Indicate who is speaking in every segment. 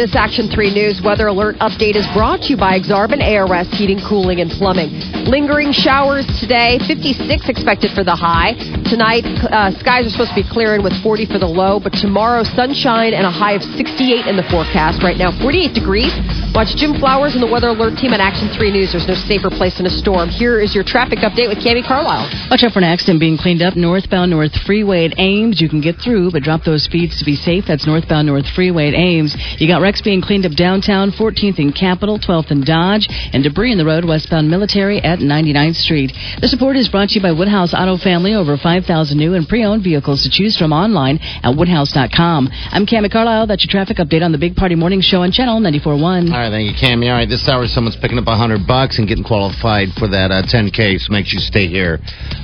Speaker 1: This Action 3 News weather alert update is brought to you by Exarban ARS Heating, Cooling, and Plumbing. Lingering showers today, 56 expected for the high. Tonight, uh, skies are supposed to be clearing with 40 for the low, but tomorrow, sunshine and a high of 68 in the forecast. Right now, 48 degrees. Watch Jim Flowers and the Weather Alert team at Action 3 News. There's no safer place in a storm. Here is your traffic update with Cami Carlisle.
Speaker 2: Watch out for an accident being cleaned up northbound North Freeway at Ames. You can get through, but drop those speeds to be safe. That's northbound North Freeway at Ames. You got wrecks being cleaned up downtown, 14th and Capitol, 12th and Dodge, and debris in the road westbound Military at 99th Street. The support is brought to you by Woodhouse Auto Family. Over 5,000 new and pre-owned vehicles to choose from online at woodhouse.com. I'm Cami Carlisle. That's your traffic update on the Big Party Morning Show on Channel 94.1.
Speaker 3: All right, thank you, Cammy. All right, this hour someone's picking up a hundred bucks and getting qualified for that uh, 10K, so make sure you stay here.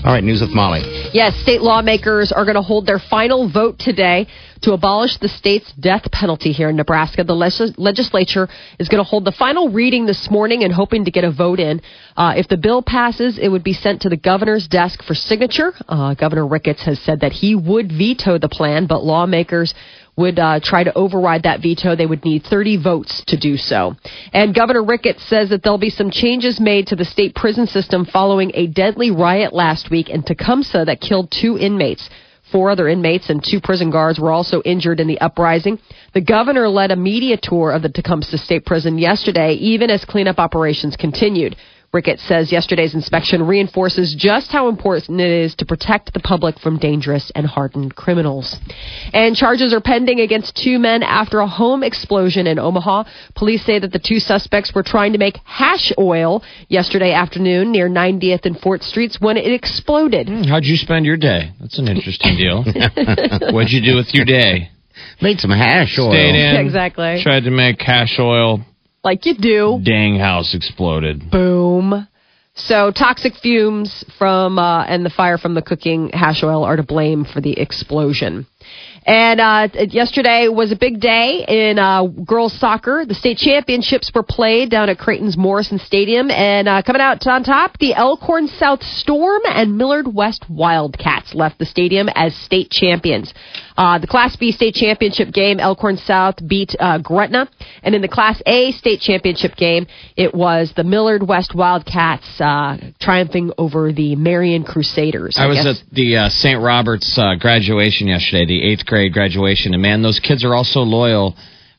Speaker 3: All right, news with Molly.
Speaker 1: Yes, state lawmakers are going to hold their final vote today to abolish the state's death penalty here in Nebraska. The legis- legislature is going to hold the final reading this morning and hoping to get a vote in. Uh, if the bill passes, it would be sent to the governor's desk for signature. Uh, Governor Ricketts has said that he would veto the plan, but lawmakers would uh, try to override that veto. They would need 30 votes to do so. And Governor Ricketts says that there'll be some changes made to the state prison system following a deadly riot last week in Tecumseh that killed two inmates. Four other inmates and two prison guards were also injured in the uprising. The governor led a media tour of the Tecumseh State Prison yesterday, even as cleanup operations continued. Ricketts says yesterday's inspection reinforces just how important it is to protect the public from dangerous and hardened criminals. And charges are pending against two men after a home explosion in Omaha. Police say that the two suspects were trying to make hash oil yesterday afternoon near 90th and 4th Streets when it exploded.
Speaker 4: Hmm, how'd you spend your day? That's an interesting deal. What'd you do with your day?
Speaker 3: Made some hash oil.
Speaker 4: Stayed in.
Speaker 1: Exactly.
Speaker 4: Tried to make hash oil.
Speaker 1: Like you do.
Speaker 4: Dang house exploded.
Speaker 1: Boom. So toxic fumes from uh, and the fire from the cooking hash oil are to blame for the explosion. And uh, yesterday was a big day in uh, girls soccer. The state championships were played down at Creighton's Morrison Stadium, and uh, coming out on top, the Elkhorn South Storm and Millard West Wildcats left the stadium as state champions. Uh, the Class B state championship game, Elkhorn South beat uh, Gretna, and in the Class A state championship game, it was the Millard West Wildcats uh, triumphing over the Marian Crusaders.
Speaker 4: I was
Speaker 1: guess.
Speaker 4: at the uh, St. Robert's uh, graduation yesterday, the eighth grade graduation, and man, those kids are all so loyal.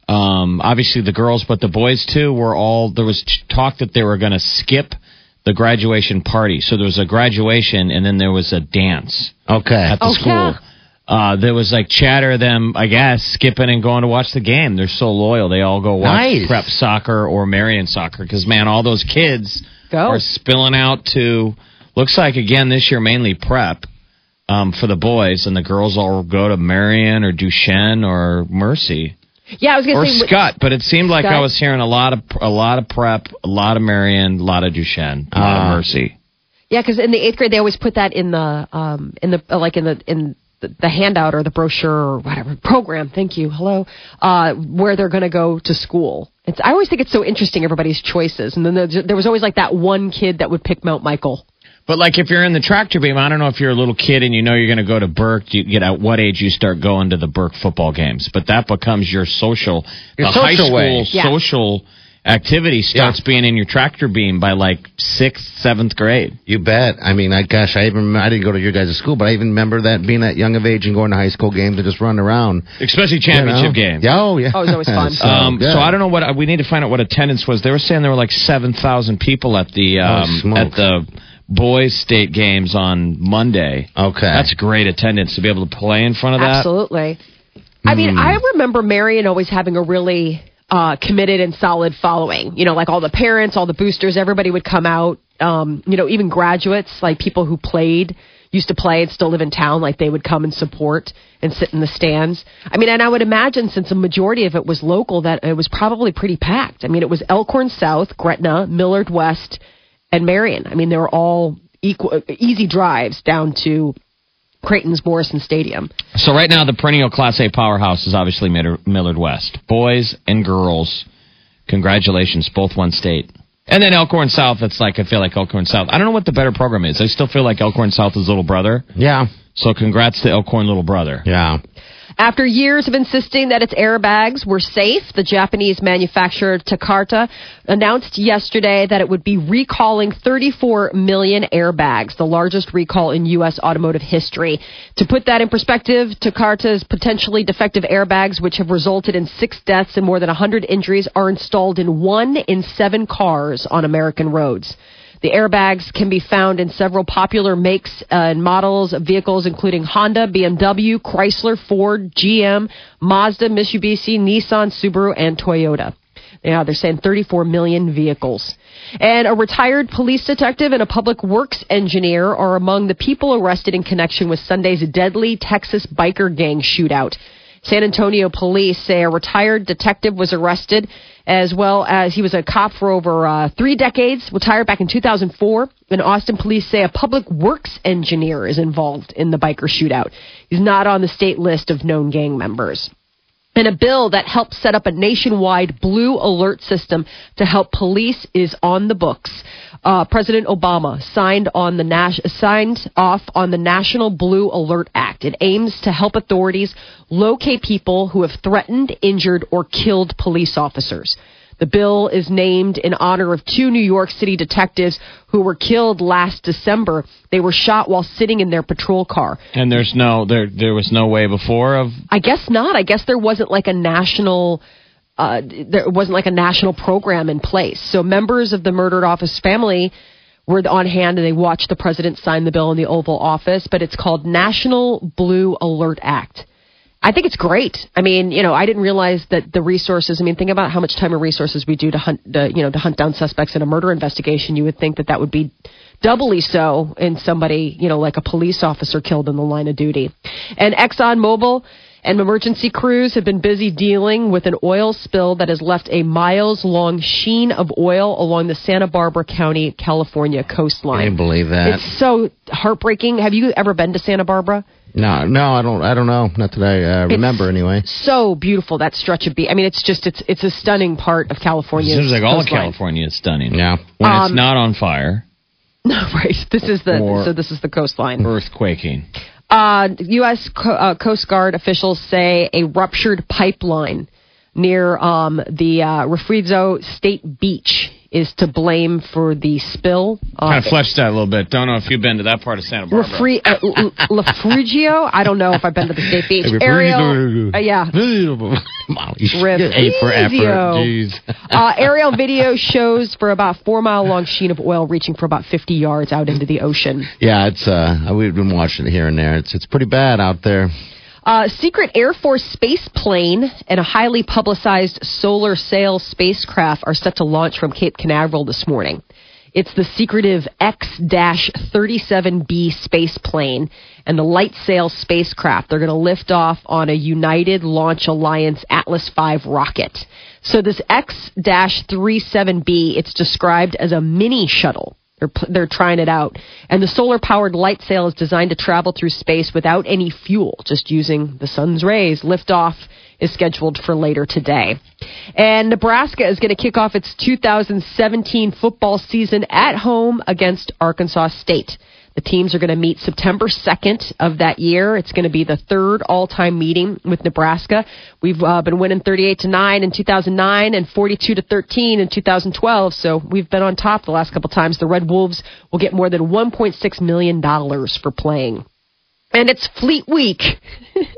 Speaker 4: Um, obviously, the girls, but the boys too were all. There was talk that they were going to skip the graduation party, so there was a graduation and then there was a dance
Speaker 3: Okay.
Speaker 4: at the
Speaker 1: Oh,
Speaker 4: school. Uh, there was like chatter of them, I guess, skipping and going to watch the game. They're so loyal. They all go watch
Speaker 3: Nice.
Speaker 4: prep soccer or Marian soccer because man, all those kids
Speaker 1: Go.
Speaker 4: are spilling out to. Looks like again this year mainly prep um, for the boys, and the girls all go to Marian or Duchesne or Mercy
Speaker 1: Yeah, I was going to say.
Speaker 4: Scott. But it seemed like I was hearing a lot of a lot of prep, a lot of Marian, a lot of Duchesne, a lot
Speaker 3: Ah.
Speaker 4: of Mercy.
Speaker 1: Yeah, because in the eighth grade they always put that in the um in the uh, like in the in the, the handout or the brochure or whatever program. Thank you. Hello, uh, where they're going to go to school. It's I always think it's so interesting everybody's choices, and then there, there was always like that one kid that would pick Mount Michael.
Speaker 4: But like if you're in the tractor beam, I don't know if you're a little kid and you know you're going to go to Burke. You get at what age you start going to the Burke football games, but that becomes your social,
Speaker 3: Your
Speaker 4: the high
Speaker 3: social
Speaker 4: school
Speaker 3: way.
Speaker 1: Yeah.
Speaker 4: Social activity starts being in your tractor beam by like sixth, seventh grade.
Speaker 3: You bet. I mean, I gosh, I even I didn't go to your guys' school, but I even remember that being that young of age and going to high school games and just running around.
Speaker 4: Especially
Speaker 3: you know?
Speaker 4: championship games.
Speaker 3: Yeah, oh yeah.
Speaker 1: Oh, it was always fun.
Speaker 3: so,
Speaker 4: Um,
Speaker 3: good.
Speaker 4: so I don't know what we need to find out what attendance was. They were saying there were like seven thousand people at the um,
Speaker 3: Oh,
Speaker 4: at the boys' state games on Monday.
Speaker 3: Okay.
Speaker 4: That's great attendance to be able to play in front of that.
Speaker 1: Absolutely. I mean, I remember Marian always having a really uh, committed and solid following. You know, like all the parents, all the boosters, everybody would come out. Um, you know, even graduates, like people who played, used to play and still live in town, like they would come and support and sit in the stands. I mean, and I would imagine since a majority of it was local, that it was probably pretty packed. I mean, it was Elkhorn South, Gretna, Millard West, and Marian. I mean, they were all equal, easy drives down to Creighton's Morrison Stadium.
Speaker 4: So right now, the perennial Class A powerhouse is obviously Millard West. Boys and girls, congratulations, both won state. And then Elkhorn South, it's like I feel like Elkhorn South. I don't know what the better program is. I still feel like Elkhorn South is little brother.
Speaker 3: yeah,
Speaker 4: So congrats to Elkhorn little brother.
Speaker 3: yeah.
Speaker 1: After years of insisting that its airbags were safe, the Japanese manufacturer Takata announced yesterday that it would be recalling 34 million airbags, the largest recall in U.S. automotive history. To put that in perspective, Takata's potentially defective airbags, which have resulted in six deaths and more than 100 injuries, are installed in one in seven cars on American roads. The airbags can be found in several popular makes uh, and models of vehicles, including Honda, BMW, Chrysler, Ford, GM, Mazda, Mitsubishi, Nissan, Subaru, and Toyota. Yeah, they're saying 34 million vehicles. And a retired police detective and a public works engineer are among the people arrested in connection with Sunday's deadly Texas biker gang shootout. San Antonio police say a retired detective was arrested, as well as he was a cop for over uh, three decades, retired back in 2004. And Austin police say a public works engineer is involved in the biker shootout. He's not on the state list of known gang members and a bill that helps set up a nationwide blue alert system to help police is on the books. Uh, President Obama signed on the nas- signed off on the National Blue Alert Act. It aims to help authorities locate people who have threatened, injured, or killed police officers. The bill is named in honor of two New York City detectives who were killed last December. They were shot while sitting in their patrol car.
Speaker 4: And there's no there there was no way before of
Speaker 1: I guess not. I guess there wasn't like a national uh, there wasn't like a national program in place. So members of the murdered office family were on hand and they watched the president sign the bill in the Oval Office, but it's called National Blue Alert Act. I think it's great. I mean, you know, I didn't realize that the resources. I mean, think about how much time and resources we do to hunt, uh, you know, to hunt down suspects in a murder investigation. You would think that that would be doubly so in somebody, you know, like a police officer killed in the line of duty. And ExxonMobil and emergency crews have been busy dealing with an oil spill that has left a miles long sheen of oil along the Santa Barbara County, California coastline.
Speaker 3: I
Speaker 1: coastline.
Speaker 3: didn't believe that.
Speaker 1: It's so heartbreaking. Have you ever been to Santa Barbara?
Speaker 3: No, no, I don't. I don't know. Not that I uh, remember anyway.
Speaker 1: So beautiful that stretch of beach. I mean, it's just it's it's a stunning part of California.
Speaker 4: Seems like all of. California is stunning.
Speaker 3: Yeah.
Speaker 4: When
Speaker 1: Um,
Speaker 4: it's not on fire,
Speaker 1: No, right. This is the
Speaker 4: Or-
Speaker 1: so this is the coastline.
Speaker 4: earthquaking.
Speaker 1: Uh, U.S. Co- uh, Coast Guard officials say a ruptured pipeline near um, the uh, Refugio State Beach is to blame for the spill. Uh,
Speaker 4: Kind of fleshed that a little bit. Don't know if you've been to that part of Santa Barbara.
Speaker 1: Refri- uh, L- L- Refugio? I don't know if I've been to the state beach. Ariel, uh, yeah.
Speaker 3: Molly, A for effort.
Speaker 1: Refugio.
Speaker 3: Jeez.
Speaker 1: Uh, aerial video shows for about four mile long sheen of oil reaching for about 50 yards out into the ocean.
Speaker 3: Yeah, it's. uh We've been watching it here and there. It's it's pretty bad out there.
Speaker 1: Uh, secret Air Force space plane and a highly publicized solar sail spacecraft are set to launch from Cape Canaveral this morning. It's the secretive X-37B space plane and the light sail spacecraft. They're going to lift off on a United Launch Alliance Atlas V rocket. So this X-37B, it's described as a mini shuttle. They're, trying it out. And the solar powered light sail is designed to travel through space without any fuel, just using the sun's rays. Liftoff is scheduled for later today. And Nebraska is going to kick off its 2017 football season at home against Arkansas State. The teams are going to meet September 2nd of that year. It's going to be the third all-time meeting with Nebraska. We've uh, been winning 38 to 9 in 2009 and 42 to 13 in 2012. So we've been on top the last couple times. The Red Wolves will get more than 1.6 million dollars for playing. And it's Fleet Week.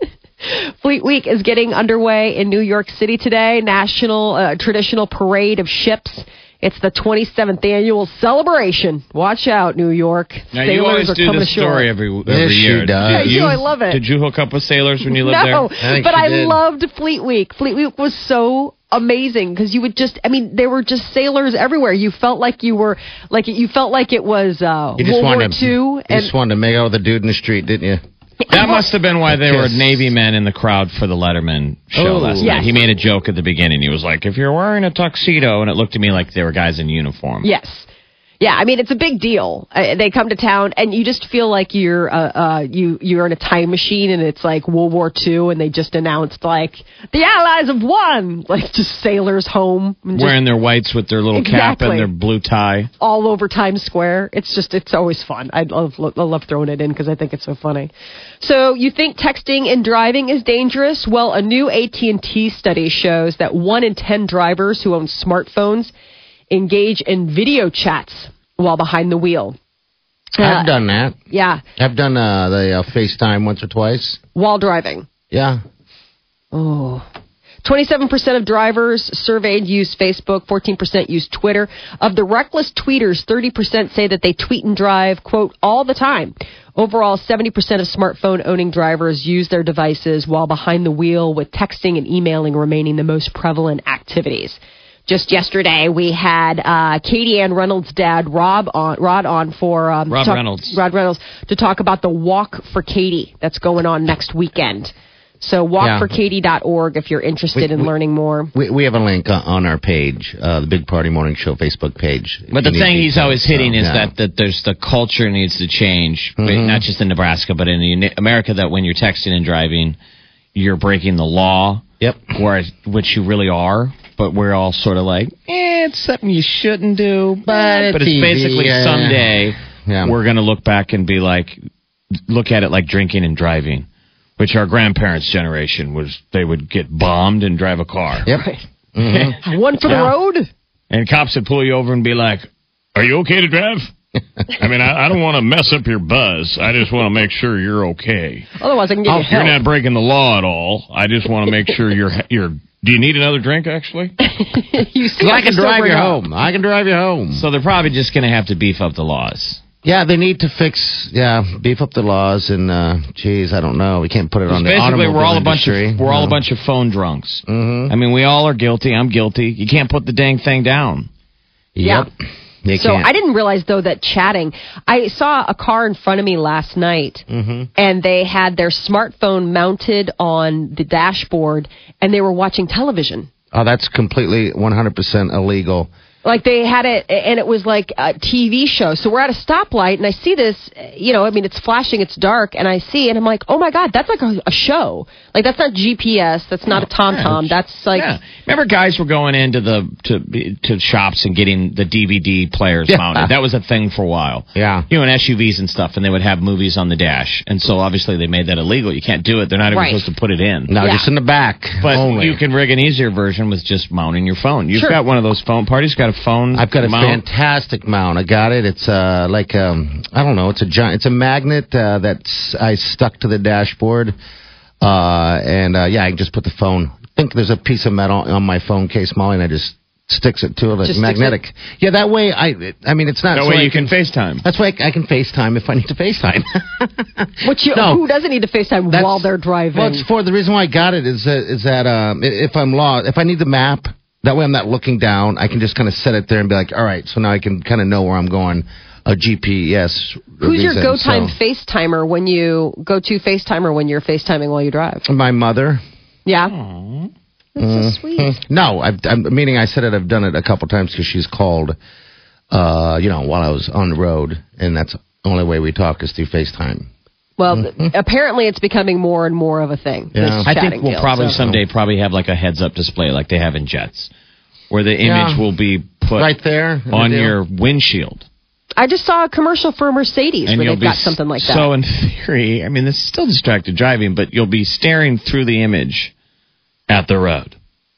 Speaker 1: Fleet Week is getting underway in New York City today. National uh, traditional parade of ships. It's the 27th annual celebration. Watch out, New York.
Speaker 4: Now
Speaker 1: Sailors
Speaker 4: you always
Speaker 1: are
Speaker 4: do
Speaker 1: coming
Speaker 4: this
Speaker 1: ashore.
Speaker 4: story every every
Speaker 3: Yes, she
Speaker 4: year.
Speaker 3: does.
Speaker 4: Did
Speaker 1: I do, I love it.
Speaker 4: Did you hook up with sailors when you lived
Speaker 1: no,
Speaker 4: there?
Speaker 3: I think
Speaker 1: but I
Speaker 3: did.
Speaker 1: loved Fleet Week. Fleet Week was so amazing because you would just I mean there were just sailors everywhere. You felt like you were like you felt like it was uh
Speaker 3: You just
Speaker 1: World War
Speaker 3: wanted to.
Speaker 1: II
Speaker 3: You just wanted to make out with the dude in the street, didn't you?
Speaker 4: That must have been why there were Navy men in the crowd for the Letterman show
Speaker 3: Oh.
Speaker 4: last
Speaker 1: Yes.
Speaker 4: night. He made a joke at the beginning. He was like, "If you're wearing a tuxedo," and it looked to me like they were guys in uniform.
Speaker 1: Yes. Yeah, I mean it's a big deal. Uh, they come to town, and you just feel like you're uh, uh, you you're in a time machine, and it's like World War II, and they just announced like the Allies have won, like just sailors home, just
Speaker 4: Wearing their whites with their little cap and their blue tie.
Speaker 1: all over Times Square. It's just it's always fun. I love I love throwing it in because I think it's so funny. So you think texting and driving is dangerous? Well, a new AT&T study shows that one in ten drivers who own smartphones engage in video chats while behind the wheel. Uh,
Speaker 3: I've done that.
Speaker 1: Yeah,
Speaker 3: I've done uh, the uh, FaceTime once or twice.
Speaker 1: while driving.
Speaker 3: Yeah.
Speaker 1: Oh. 27% of drivers surveyed use Facebook, 14% use Twitter. Of the reckless tweeters, 30% say that they tweet and drive, quote, all the time. Overall, 70% of smartphone owning drivers use their devices while behind the wheel, with texting and emailing remaining the most prevalent activities. Just yesterday, we had uh, Katie Ann Reynolds' dad, Rob, on Rod, on for um,
Speaker 4: Rob
Speaker 1: talk-
Speaker 4: Reynolds.
Speaker 1: Rod Reynolds to talk about the Walk for Katie that's going on next weekend. So walkforkatie.org if you're interested
Speaker 3: We-
Speaker 1: in
Speaker 3: we-
Speaker 1: learning more.
Speaker 3: We, we have a link on- on our page, uh, the Big Party Morning Show Facebook page.
Speaker 4: But the thing he's always hitting
Speaker 3: so,
Speaker 4: is
Speaker 3: yeah.
Speaker 4: that, that there's the culture needs to change, but
Speaker 3: Mhm.
Speaker 4: not just in Nebraska, but in the- America. That when you're texting and driving, you're breaking the law.
Speaker 3: Yep.
Speaker 4: Where which you really are, but we're all sort of like, eh, it's something you shouldn't do. But, but it's
Speaker 3: easy,
Speaker 4: basically
Speaker 3: yeah.
Speaker 4: someday
Speaker 3: Yeah.
Speaker 4: we're going to look back and be like, look at it like drinking and driving, which our grandparents' generation was. They would get bombed and drive a car.
Speaker 3: Yep. Mhm.
Speaker 1: One for the
Speaker 4: Yeah.
Speaker 1: road?
Speaker 4: And cops would pull you over and be like, Are you okay to drive? I mean, I, I don't want to mess up your buzz. I just want to make sure you're okay.
Speaker 1: Otherwise, I can give you
Speaker 4: You're not breaking the law at all. I just want to make sure you're you're. Do you need another drink? Actually,
Speaker 1: you see,
Speaker 3: 'Cause I can drive
Speaker 1: sobering
Speaker 3: you
Speaker 1: up.
Speaker 3: home. I can drive you home.
Speaker 4: so they're probably just going to have to beef up the laws.
Speaker 3: Yeah, they need to fix. Yeah, beef up the laws and. uh Geez, I don't know. We can't put it on the
Speaker 4: Basically, we're all a
Speaker 3: automobile
Speaker 4: bunch
Speaker 3: industry.
Speaker 4: of we're all a bunch of phone drunks.
Speaker 3: Mhm.
Speaker 4: I mean, we all are guilty. I'm guilty. You can't put the dang thing down.
Speaker 1: Yeah. So
Speaker 3: can't.
Speaker 1: I didn't realize though that chatting. I saw a car in front of me last night,
Speaker 3: Mm-hmm.
Speaker 1: and they had their smartphone mounted on the dashboard, and they were watching television.
Speaker 3: Oh, that's completely 100% illegal.
Speaker 1: Like they had it, and it was like a TV show. So we're at a stoplight, and I see this. You know, I mean, it's flashing, it's dark, and I see, and I'm like, oh my god, that's like a, a show. Like that's not GPS, that's not a TomTom. That's like
Speaker 4: yeah. Remember, guys were going into the to to shops and getting the DVD players
Speaker 3: Yeah.
Speaker 4: mounted. That was a thing for a while.
Speaker 3: Yeah.
Speaker 4: you know, in SUVs and stuff, and they would have movies on the dash. And so obviously they made that illegal. You can't do it. They're not even
Speaker 1: Right.
Speaker 4: supposed to put it in.
Speaker 3: No,
Speaker 1: Yeah.
Speaker 3: just in the back
Speaker 4: But
Speaker 3: only.
Speaker 4: you can rig an easier version with just mounting your phone. You've
Speaker 1: Sure.
Speaker 4: got one of those phone parties. Got a phone.
Speaker 3: I've got a
Speaker 4: mount.
Speaker 3: fantastic mount. I got it. It's uh like um I don't know. It's a giant. It's a magnet uh, that's I stuck to the dashboard. Uh and uh yeah, I can just put the phone. I think there's a piece of metal on my phone case, Molly, and I just sticks it to it like
Speaker 1: Just sticks
Speaker 3: magnetic. Yeah, that way I. I mean, it's not.
Speaker 4: That
Speaker 3: so
Speaker 4: way
Speaker 3: I
Speaker 4: you can FaceTime.
Speaker 3: That's why I, I can FaceTime if I need to FaceTime.
Speaker 1: which you,
Speaker 3: No.
Speaker 1: who doesn't need to FaceTime
Speaker 3: That's-
Speaker 1: while they're driving?
Speaker 3: Well, it's for the reason why I got it is that is that um, if I'm lost, if I need the map, that way I'm not looking down. I can just kind of set it there and be like, all right, so now I can kind of know where I'm going. A GPS.
Speaker 1: Who's your go time
Speaker 3: so-
Speaker 1: FaceTimer when you go to FaceTimer when you're FaceTiming while you drive?
Speaker 3: My mother.
Speaker 1: Yeah. That's so sweet.
Speaker 3: No, I've, I'm meaning I said it. I've done it a couple times because she's called. Uh, you know, while I was on the road, and that's the only way we talk is through FaceTime.
Speaker 1: Well, mm-hmm. apparently it's becoming more and more of a thing.
Speaker 3: Yeah.
Speaker 4: I think we'll
Speaker 1: deal,
Speaker 4: probably
Speaker 1: so.
Speaker 4: someday probably have like a heads up display like they have in jets, where the image
Speaker 3: Yeah.
Speaker 4: will be put
Speaker 3: Right there in the
Speaker 4: on your windshield.
Speaker 1: I just saw a commercial for Mercedes
Speaker 4: and
Speaker 1: where
Speaker 4: you'll
Speaker 1: they've got something like that.
Speaker 4: So in theory, I mean, this is still distracted driving, but you'll be staring through the image at the road.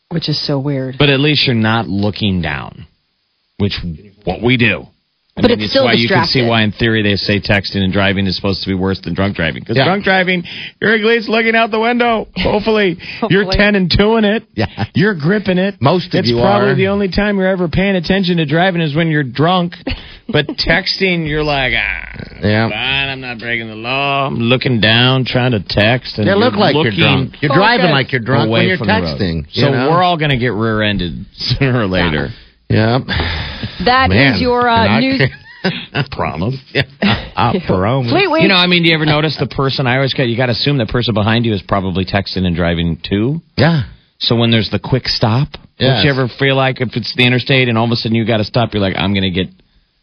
Speaker 1: which is so weird.
Speaker 4: But at least you're not looking down, which what we do. I
Speaker 1: But
Speaker 4: mean,
Speaker 1: it's still
Speaker 4: why you can see why, in theory, they say texting and driving is supposed to be worse than drunk driving. Because
Speaker 3: Yeah.
Speaker 4: drunk driving, you're at least looking out the window. Hopefully, you're ten and two in it.
Speaker 3: Yeah.
Speaker 4: you're gripping it.
Speaker 3: Most of you are.
Speaker 4: it's
Speaker 3: you
Speaker 4: probably
Speaker 3: are.
Speaker 4: the only time you're ever paying attention to driving is when you're drunk. But texting, you're like, ah,
Speaker 3: Yeah.
Speaker 4: fine, I'm not breaking the law. I'm looking down, trying to text, and
Speaker 3: They look like you're drunk. You're driving like you're drunk
Speaker 4: away
Speaker 3: when you're
Speaker 4: from the road.
Speaker 3: texting. you
Speaker 4: So
Speaker 3: know?
Speaker 4: we're all going to get rear-ended sooner or later.
Speaker 3: Yeah.
Speaker 1: That is
Speaker 3: Man.
Speaker 1: your uh,
Speaker 3: And I
Speaker 1: news.
Speaker 4: Promise.
Speaker 3: Uh, Perome.
Speaker 1: Fleetweed.
Speaker 4: You know, I mean, do you ever notice the person? I always got you got to assume the person behind you is probably texting and driving too.
Speaker 3: Yeah.
Speaker 4: So when there's the quick stop,
Speaker 3: Yes.
Speaker 4: don't you ever feel like if it's the interstate and all of a sudden you got to stop, you're like, I'm going to get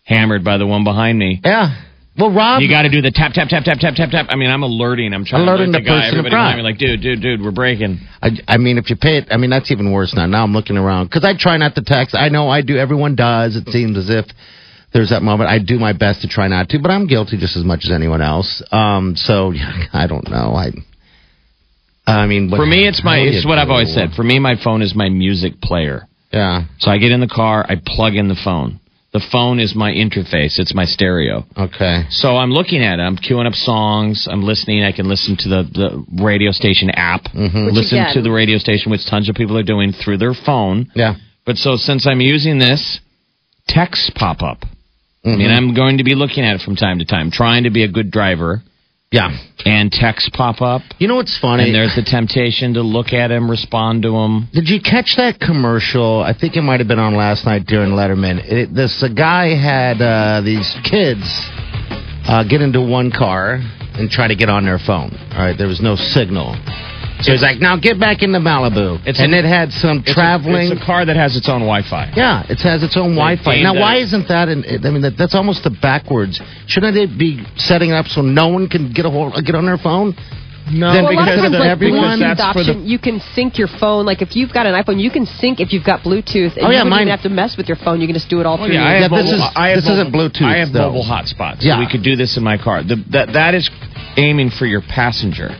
Speaker 4: hammered by the one behind me.
Speaker 3: Yeah. Well, Rob.
Speaker 4: You got to do the tap tap tap tap tap tap tap. I mean, I'm alerting. I'm trying
Speaker 3: Alerting
Speaker 4: to
Speaker 3: the
Speaker 4: alert the guy.
Speaker 3: person
Speaker 4: Everybody me, like, dude, dude, dude, we're breaking.
Speaker 3: I, I mean, if you pay it, I mean, that's even worse now. Now I'm looking around because I try not to text. I know I do. Everyone does. It seems as if there's that moment. I do my best to try not to, but I'm guilty just as much as anyone else. Um, so yeah, I don't know. I, I mean,
Speaker 4: For me, it's my. It's what I've always said. For me, my phone is my music player.
Speaker 3: Yeah.
Speaker 4: So I get in the car, I plug in the phone. The phone is my interface. It's my stereo.
Speaker 3: Okay.
Speaker 4: So I'm looking at it. I'm queuing up songs. I'm listening. I can listen to the, the radio station app.
Speaker 3: Mm-hmm.
Speaker 4: Listen to the radio station, which tons of people are doing through their phone.
Speaker 3: Yeah.
Speaker 4: But so since I'm using this, texts pop up. I
Speaker 3: Mm-hmm.
Speaker 4: mean, I'm going to be looking at it from time to time, trying to be a good driver.
Speaker 3: Yeah.
Speaker 4: And texts pop up.
Speaker 3: You know what's funny?
Speaker 4: And there's the temptation to look at them, respond to them.
Speaker 3: Did you catch that commercial? I think it might have been on last night during Letterman. It, this a guy had uh, these kids uh, get into one car and try to get on their phone. All right, there was no signal. So he's like, "Now get back into Malibu."
Speaker 4: It's
Speaker 3: and
Speaker 4: a-
Speaker 3: it had some
Speaker 4: It's a-
Speaker 3: traveling.
Speaker 4: It's a, car that has its own Wi-Fi.
Speaker 3: yeah, it has its own
Speaker 4: They
Speaker 3: Wi-Fi. Now, why
Speaker 4: it.
Speaker 3: isn't that? In, I mean, that, that's almost the backwards. Shouldn't they be setting it up so no one can get a hold, get on their phone?
Speaker 4: No,
Speaker 3: Then
Speaker 1: Well, a lot
Speaker 3: because
Speaker 1: of times,
Speaker 3: of
Speaker 1: like
Speaker 3: everyone-
Speaker 1: Bluetooth
Speaker 4: that's for the-
Speaker 1: option, you can sync your phone. Like if you've got an iPhone, you can sync if you've got Bluetooth. And
Speaker 3: Oh, yeah,
Speaker 1: you wouldn't
Speaker 3: mine-
Speaker 1: have to mess with your phone. You can just do it all
Speaker 4: Well,
Speaker 1: through.
Speaker 4: yeah, I
Speaker 1: your-
Speaker 4: have
Speaker 3: Yeah, this is-
Speaker 4: I have
Speaker 3: this isn't Bluetooth,
Speaker 4: I have
Speaker 3: though.
Speaker 4: mobile hotspots.
Speaker 3: Yeah.
Speaker 4: So we could do this in my car. The, that that is aiming for your passenger.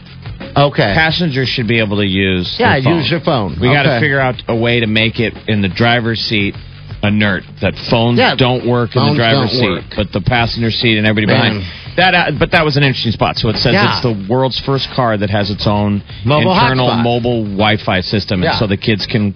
Speaker 3: Okay.
Speaker 4: Passengers should be able to use.
Speaker 3: yeah,
Speaker 4: their phone.
Speaker 3: use your phone.
Speaker 4: We got to
Speaker 3: Okay.
Speaker 4: figure out a way to make it in the driver's seat inert. That phones
Speaker 3: Yeah,
Speaker 4: don't work in the
Speaker 3: phones
Speaker 4: driver's
Speaker 3: don't
Speaker 4: seat,
Speaker 3: work.
Speaker 4: but the passenger seat and everybody
Speaker 3: Man.
Speaker 4: behind. That, uh, but that was an interesting spot. So it says
Speaker 3: Yeah.
Speaker 4: it's the world's first car that has its own
Speaker 3: Mobile
Speaker 4: internal
Speaker 3: hotspot.
Speaker 4: mobile Wi-Fi system,
Speaker 3: Yeah.
Speaker 4: and so the kids can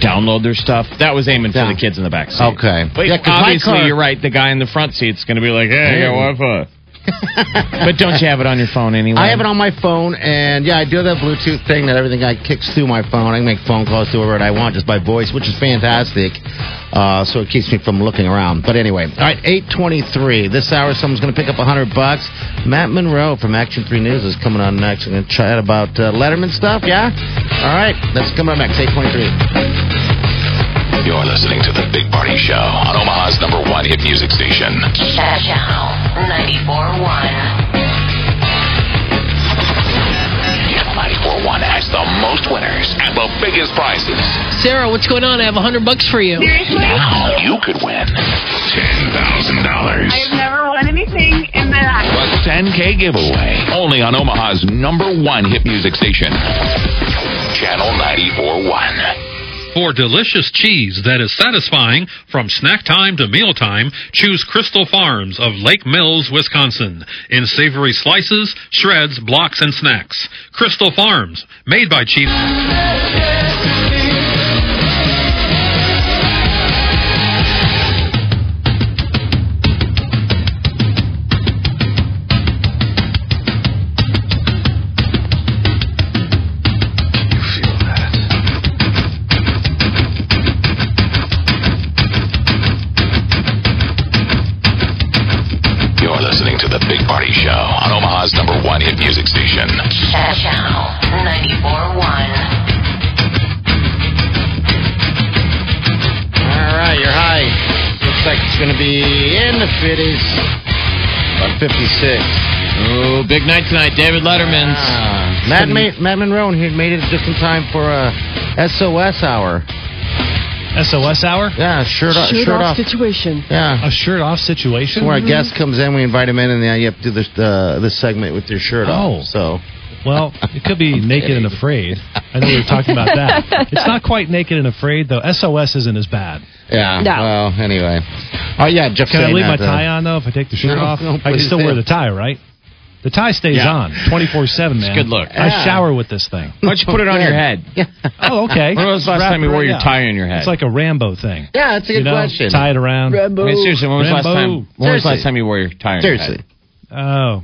Speaker 4: download their stuff. That was aiming
Speaker 3: Yeah.
Speaker 4: for the kids in the back seat.
Speaker 3: Okay.
Speaker 4: But
Speaker 3: Yeah, 'cause my
Speaker 4: obviously,
Speaker 3: car-
Speaker 4: you're right. The guy in the front seat's going to be like, "Hey, I got. Wi-Fi." But don't you have it on your phone anyway?
Speaker 3: I have it on my phone, and yeah, I do have that Bluetooth thing that everything I kicks through my phone. I can make phone calls to whoever I want just by voice, which is fantastic. Uh, so it keeps me from looking around. But anyway, all right, eight twenty-three. This hour, someone's going to pick up a hundred bucks. Matt Monroe from Action Three News is coming on next. We're going to chat about uh, Letterman stuff. Yeah. All right, that's coming up next. Eight twenty-three.
Speaker 5: You're listening to the Big Party Party Show on Omaha's number one hit music station.
Speaker 6: Channel 94.1.
Speaker 5: Channel 94.1 has the most winners and the biggest prizes.
Speaker 7: Sarah, what's going on? I have hundred bucks for you.
Speaker 5: Now you could win $10,000.
Speaker 8: I've never won anything in my life.
Speaker 5: The 10K giveaway. Only on Omaha's number one hit music station. Channel 94.1.
Speaker 9: For delicious cheese that is satisfying from snack time to mealtime, choose Crystal Farms of Lake Mills, Wisconsin. In savory slices, shreds, blocks, and snacks. Crystal Farms, made by Chief.
Speaker 5: The Big Party Show on Omaha's number one hit music station.
Speaker 6: Channel 94.1.
Speaker 3: All right, you're high. Looks like it's going to be in the 50s. About 56.
Speaker 4: Ooh, big night tonight. David Letterman's.
Speaker 3: Ah, Matt, Ma- Matt Monroe he made it just in time for a SOS hour.
Speaker 10: SOS hour?
Speaker 3: Yeah, shirt, off,
Speaker 1: Shirt
Speaker 3: shirt
Speaker 1: off
Speaker 3: off.
Speaker 1: situation.
Speaker 3: Yeah.
Speaker 10: A shirt off situation?
Speaker 3: Where a guest comes in, we invite him in, and then you have to do this uh, this segment with your shirt
Speaker 10: Oh.
Speaker 3: off. So
Speaker 10: Well, it could be naked and afraid. I know we were talking about that. It's not quite naked and afraid though. SOS isn't as bad.
Speaker 3: yeah.
Speaker 1: No.
Speaker 3: Well, anyway. Oh yeah, Jeff.
Speaker 10: Can I
Speaker 3: saying
Speaker 10: leave my
Speaker 3: that, uh,
Speaker 10: tie on though if I take the shirt
Speaker 3: No,
Speaker 10: off?
Speaker 3: no,
Speaker 10: I can still
Speaker 3: do.
Speaker 10: wear the tie, right? The tie stays
Speaker 4: Yeah.
Speaker 10: on 24/7, man.
Speaker 4: a good look.
Speaker 10: I
Speaker 3: Yeah.
Speaker 10: shower with this thing.
Speaker 4: Why don't you put it on your head?
Speaker 10: Oh, okay.
Speaker 4: When was the last
Speaker 10: Wrap-
Speaker 4: time you wore your
Speaker 10: yeah.
Speaker 4: tie on your head?
Speaker 10: It's like a Rambo thing.
Speaker 3: Yeah, it's a good
Speaker 10: you know,
Speaker 3: question.
Speaker 10: tie it around.
Speaker 4: I mean, seriously, when was the last time? When was the last time you wore your tie on
Speaker 3: Seriously.
Speaker 4: your head?
Speaker 10: Oh,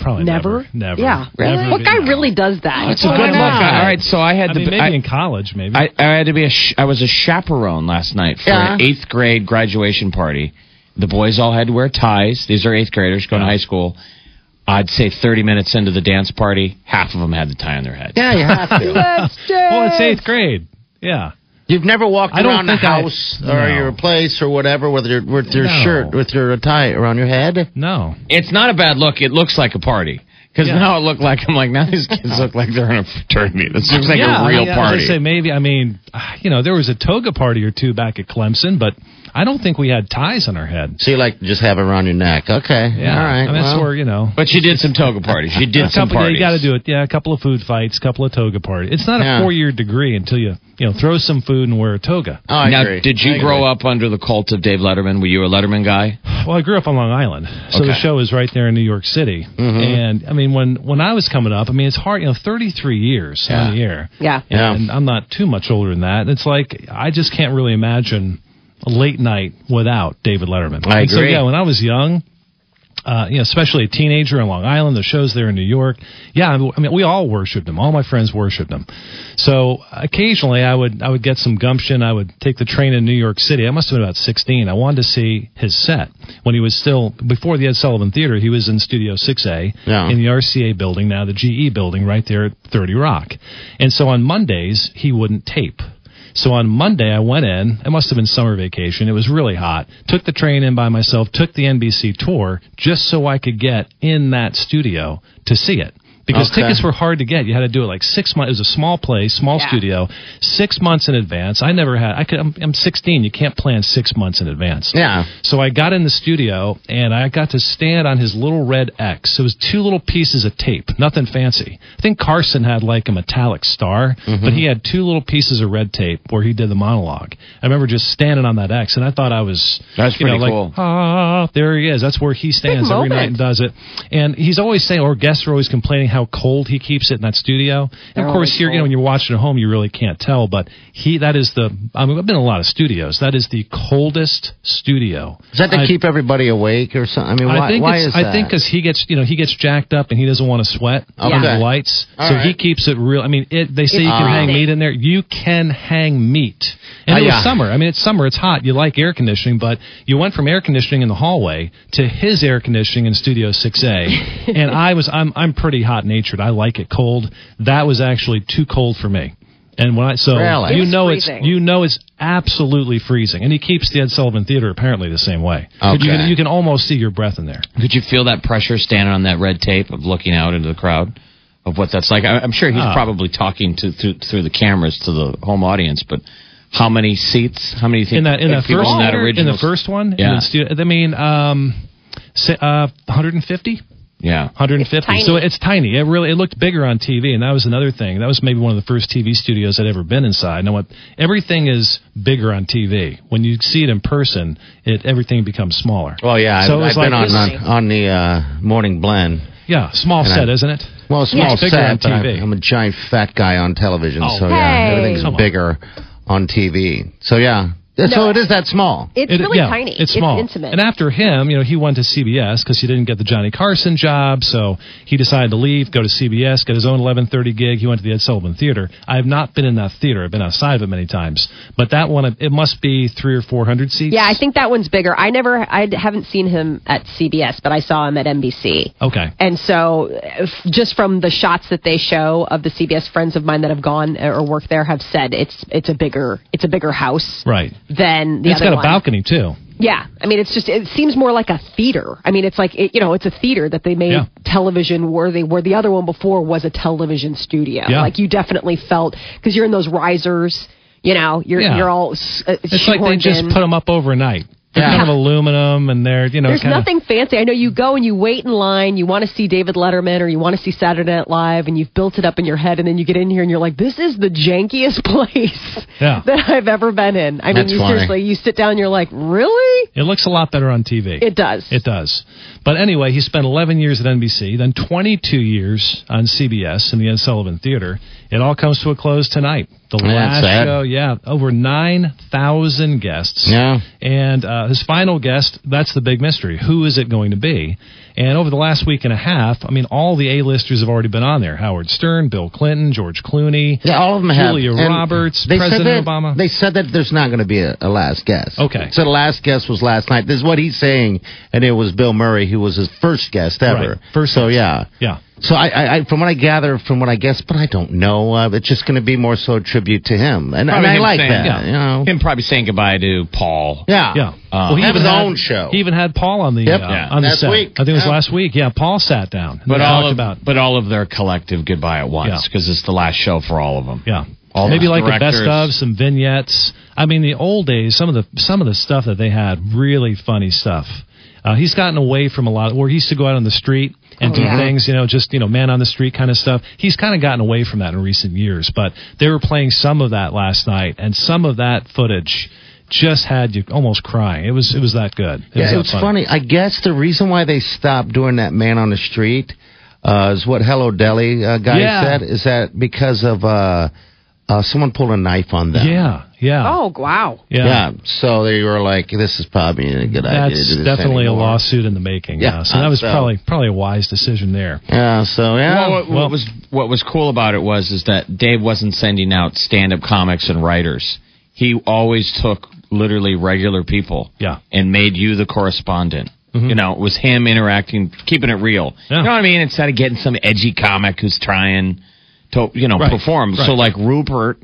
Speaker 10: probably
Speaker 1: Never?
Speaker 10: never. Never.
Speaker 1: Yeah.
Speaker 10: Never.
Speaker 1: What guy
Speaker 10: No.
Speaker 1: really does that?
Speaker 4: Oh, it's a good look. All right, so I had
Speaker 10: I
Speaker 4: to.
Speaker 10: mean, maybe
Speaker 4: I,
Speaker 10: in college, maybe.
Speaker 4: I, I had to be a. Sh- I was a chaperone last night for
Speaker 3: Yeah.
Speaker 4: an eighth grade graduation party. The boys all had to wear ties. These are eighth graders going to high school. I'd say 30 minutes into the dance party, half of them had the tie on their head.
Speaker 3: Yeah, you have to.
Speaker 10: well, it's eighth grade. Yeah.
Speaker 3: You've never walked
Speaker 10: I don't
Speaker 3: around the
Speaker 10: think I-
Speaker 3: house
Speaker 10: no.
Speaker 3: or your place or whatever with your with your
Speaker 10: No.
Speaker 3: shirt with your tie around your head.
Speaker 10: No.
Speaker 4: It's not a bad look. It looks like a party. Because
Speaker 10: Yeah.
Speaker 4: now it looked like I'm like now these kids look like they're in a fraternity. This looks like
Speaker 10: yeah,
Speaker 4: a real
Speaker 10: I,
Speaker 4: party.
Speaker 10: I say maybe. I mean, uh, you know, there was a toga party or two back at Clemson, but I don't think we had ties on our head.
Speaker 3: So you like just have it around your neck. Okay.
Speaker 10: Yeah.
Speaker 3: All right.
Speaker 10: I mean, that's
Speaker 3: well.
Speaker 10: where you know.
Speaker 4: but you did some toga parties. You did
Speaker 10: a
Speaker 4: some
Speaker 10: couple, yeah,
Speaker 4: parties.
Speaker 10: you got to do it. Yeah, a couple of food fights, a couple of toga parties. It's not a four-year degree until you, you know, throw some food and wear a toga.
Speaker 3: Oh, I
Speaker 4: now,
Speaker 3: agree.
Speaker 4: did you
Speaker 3: I
Speaker 4: grow
Speaker 3: agree.
Speaker 4: up under the cult of Dave Letterman? Were you a Letterman guy?
Speaker 10: Well, I grew up on Long Island, so the show is right there in New York City.
Speaker 3: Mm-hmm.
Speaker 10: And I mean, when when I was coming up, I mean, it's hard. You know, 33 years on the air.
Speaker 1: Yeah.
Speaker 3: Yeah.
Speaker 10: and I'm not too much older than that. And it's like I just can't really imagine a late night without David Letterman.
Speaker 3: I
Speaker 10: And So yeah, when I was young, uh, you know, especially a teenager in Long Island, the shows there in New York. Yeah, I mean, we all worshipped him. All my friends worshipped him. So occasionally, I would I would get some gumption. I would take the train in New York City. I must have been about 16. I wanted to see his set when he was still before the Ed Sullivan Theater. He was in Studio 6A
Speaker 3: Yeah.
Speaker 10: in the RCA building, now the GE building, right there at 30 Rock. And so on Mondays, he wouldn't tape. So on Monday, I went in. It must have been summer vacation. It was really hot. Took the train in by myself, took the NBC tour just so I could get in that studio to see it. Because
Speaker 3: Okay.
Speaker 10: tickets were hard to get. You had to do it like six months. It was a small place, small
Speaker 1: Yeah.
Speaker 10: studio, six months in advance. I never had. I could. I'm, I'm 16. You can't plan six months in advance.
Speaker 3: Yeah.
Speaker 10: So I got in the studio and I got to stand on his little red X. It was two little pieces of tape, nothing fancy. I think Carson had like a metallic star,
Speaker 3: Mm-hmm.
Speaker 10: but he had two little pieces of red tape where he did the monologue. I remember just standing on that X and I thought I was
Speaker 4: That's
Speaker 10: you know,
Speaker 4: pretty
Speaker 10: like,
Speaker 4: cool.
Speaker 10: Ah, there he is. That's where he stands every night and does it. And he's always saying, or guests are always complaining how cold he keeps it in that studio. And of oh, course,
Speaker 1: always
Speaker 10: here, you know, when you're watching at home, you really can't tell, but he, that is the, I mean, I've been in a lot of studios. That is the coldest studio.
Speaker 3: Is that to
Speaker 10: I've-
Speaker 3: keep everybody awake or something? I mean, why,
Speaker 10: I think
Speaker 3: why
Speaker 10: it's,
Speaker 3: is
Speaker 10: I
Speaker 3: that?
Speaker 10: think because he gets you know he gets jacked up and he doesn't want to sweat
Speaker 3: Okay.
Speaker 10: under the lights,
Speaker 3: All
Speaker 10: so
Speaker 3: right.
Speaker 10: he keeps it real. I mean, it, they say
Speaker 1: It's
Speaker 10: you can hang meat in there. You can hang meat, and
Speaker 3: Oh,
Speaker 10: it was
Speaker 3: yeah.
Speaker 10: summer. I mean, it's summer. It's hot. You like air conditioning, but you went from air conditioning in the hallway to his air conditioning in Studio 6A, and I was I'm I'm pretty hot natured. I like it cold. That was actually too cold for me. And when I so
Speaker 3: Really?
Speaker 10: you know it's you know it's absolutely freezing, and he keeps the Ed Sullivan Theater apparently the same way.
Speaker 3: Okay.
Speaker 10: You can, you can almost see your breath in there.
Speaker 4: Could you feel that pressure standing on that red tape of looking out into the crowd of what that's like? I, I'm sure he's
Speaker 10: Ah.
Speaker 4: probably talking to through, through the cameras to the home audience, but how many seats? How many you think
Speaker 10: in that in that
Speaker 4: people
Speaker 10: first
Speaker 4: in that
Speaker 10: in the first one.
Speaker 4: Yeah.
Speaker 10: in the stu- I mean, um, uh, 150.
Speaker 4: yeah.
Speaker 10: 150.
Speaker 1: It's.
Speaker 10: So it's tiny. It really it looked bigger on TV, and that was another thing. That was maybe one of the first TV studios I'd ever been inside. Now what? Everything is bigger on TV. When you see it in person, it everything becomes smaller.
Speaker 3: Well, yeah,
Speaker 10: So it
Speaker 3: I've,
Speaker 10: was
Speaker 3: I've been on,
Speaker 10: like-
Speaker 3: on on the uh, morning blend.
Speaker 10: Yeah, small
Speaker 3: And
Speaker 10: set,
Speaker 3: I-
Speaker 10: isn't it?
Speaker 3: Well, a small
Speaker 10: It's bigger
Speaker 3: set,
Speaker 10: on
Speaker 3: but I'm,
Speaker 10: TV.
Speaker 3: I'm a giant fat guy on television,
Speaker 10: Oh.
Speaker 3: so yeah, everything's
Speaker 10: Come
Speaker 3: bigger on TV. So yeah, so it is that small.
Speaker 1: It's
Speaker 10: It-
Speaker 1: really
Speaker 10: yeah,
Speaker 1: tiny.
Speaker 10: It's small.
Speaker 1: intimate.
Speaker 10: And after him, you know, he went to CBS because he didn't get the Johnny Carson job, so he decided to leave, go to CBS, get his own 11:30 gig. He went to the Ed Sullivan Theater. I have not been in that theater. I've been outside of it many times, but that one, it must be three or four hundred seats.
Speaker 1: yeah, I think that one's bigger. I never, I haven't seen him at CBS, but I saw him at NBC.
Speaker 10: Okay.
Speaker 1: And so, just from the shots that they show of the CBS friends of mine that have gone uh, or worked there, have said it's it's a bigger it's a bigger house
Speaker 10: Right.
Speaker 1: Than the
Speaker 10: it's
Speaker 1: other
Speaker 10: got a
Speaker 1: one.
Speaker 10: balcony too.
Speaker 1: Yeah, I mean, it's just it seems more like a theater. I mean, it's like it, you know, it's a theater that they made
Speaker 10: Yeah.
Speaker 1: television worthy. Where the other one before was a television studio.
Speaker 10: Yeah.
Speaker 1: Like you definitely felt because you're in those risers. You know, you're
Speaker 10: Yeah.
Speaker 1: you're all uh,
Speaker 10: It's like they just
Speaker 1: in.
Speaker 10: put them up overnight. They're
Speaker 1: Yeah.
Speaker 10: kind of aluminum, and they're you know
Speaker 1: There's
Speaker 10: kind of
Speaker 1: nothing fancy. I know you go and you wait in line. You want to see David Letterman or you want to see Saturday Night Live, and you've built it up in your head, and then you get in here and you're like, "This is the jankiest place
Speaker 10: Yeah.
Speaker 1: that I've ever been in." I mean,
Speaker 3: That's
Speaker 1: you
Speaker 3: funny.
Speaker 1: seriously, you sit down, and you're like, "Really?"
Speaker 10: It looks a lot better on TV.
Speaker 1: It does.
Speaker 10: It does. But anyway, he spent 11 years at NBC, then 22 years on CBS in the Ed Sullivan Theater. It all comes to a close tonight. The
Speaker 3: Yeah,
Speaker 10: last show, yeah, over 9,000 guests.
Speaker 3: Yeah.
Speaker 10: And uh, his final guest, that's the big mystery. Who is it going to be? And over the last week and a half, I mean, all the A-listers have already been on there. Howard Stern, Bill Clinton, George Clooney,
Speaker 3: Yeah, all of them have.
Speaker 10: Julia
Speaker 3: And
Speaker 10: Roberts, President
Speaker 3: that,
Speaker 10: Obama.
Speaker 3: They said that there's not going to be a, a last guest.
Speaker 10: Okay.
Speaker 3: So the last guest was last night. This is what he's saying, and it was Bill Murray who was his first guest ever.
Speaker 10: Right, first
Speaker 3: So yeah.
Speaker 10: yeah.
Speaker 3: So I, I, I, from what I gather, from what I guess, but I don't know. Uh, it's just going to be more so a tribute to him, and, and I
Speaker 4: him
Speaker 3: like
Speaker 4: saying-
Speaker 3: that.
Speaker 4: yeah.
Speaker 3: You know.
Speaker 4: Him probably saying goodbye to Paul.
Speaker 3: Yeah.
Speaker 10: Yeah.
Speaker 4: Uh,
Speaker 10: he
Speaker 3: have
Speaker 10: even
Speaker 3: his
Speaker 10: had-
Speaker 3: own show.
Speaker 10: He even had Paul on the
Speaker 3: Yep.
Speaker 10: uh,
Speaker 3: Yeah.
Speaker 10: on the
Speaker 3: Last
Speaker 10: set.
Speaker 3: week.
Speaker 10: I think it was
Speaker 3: Yeah.
Speaker 10: last week. Yeah, Paul sat down. And
Speaker 4: But all
Speaker 10: talked
Speaker 4: of
Speaker 10: about
Speaker 4: but all of their collective goodbye at once
Speaker 10: Yeah.
Speaker 4: because it's the last show for all of them.
Speaker 10: yeah.
Speaker 4: All
Speaker 10: Maybe
Speaker 4: those
Speaker 10: like the best of some vignettes. I mean, the old days, some of the some of the stuff that they had, really funny stuff. Uh, he's gotten away from a lot where he used to go out on the street and do
Speaker 1: yeah.
Speaker 10: things, you know, just you know, man on the street kind of stuff. He's kind of gotten away from that in recent years, but they were playing some of that last night, and some of that footage just had you almost crying. It was it was that good. It was
Speaker 3: Yeah,
Speaker 10: that
Speaker 3: it's funny. I guess the reason why they stopped doing that man on the street uh, is what Hello Deli uh, guy
Speaker 10: Yeah.
Speaker 3: said. Is that because of uh, uh, someone pulled a knife on them?
Speaker 10: Yeah, yeah.
Speaker 1: Oh wow!
Speaker 10: Yeah.
Speaker 3: Yeah. So they were like, "This is probably a good idea."
Speaker 10: That's
Speaker 3: do this
Speaker 10: definitely a lawsuit in the making. Yeah,
Speaker 3: Yeah,
Speaker 10: so that was
Speaker 3: so-
Speaker 10: probably probably a wise decision there.
Speaker 3: Yeah. So yeah.
Speaker 4: Well, what, what was what was cool about it was is that Dave wasn't sending out stand-up comics and writers. He always took literally regular people,
Speaker 10: Yeah.
Speaker 4: and made you the correspondent. Mm-hmm. You know, it was him interacting, keeping it real.
Speaker 10: Yeah.
Speaker 4: You know what I mean? Instead of getting some edgy comic who's trying to, you know,
Speaker 10: Right,
Speaker 4: perform. So like Rupert,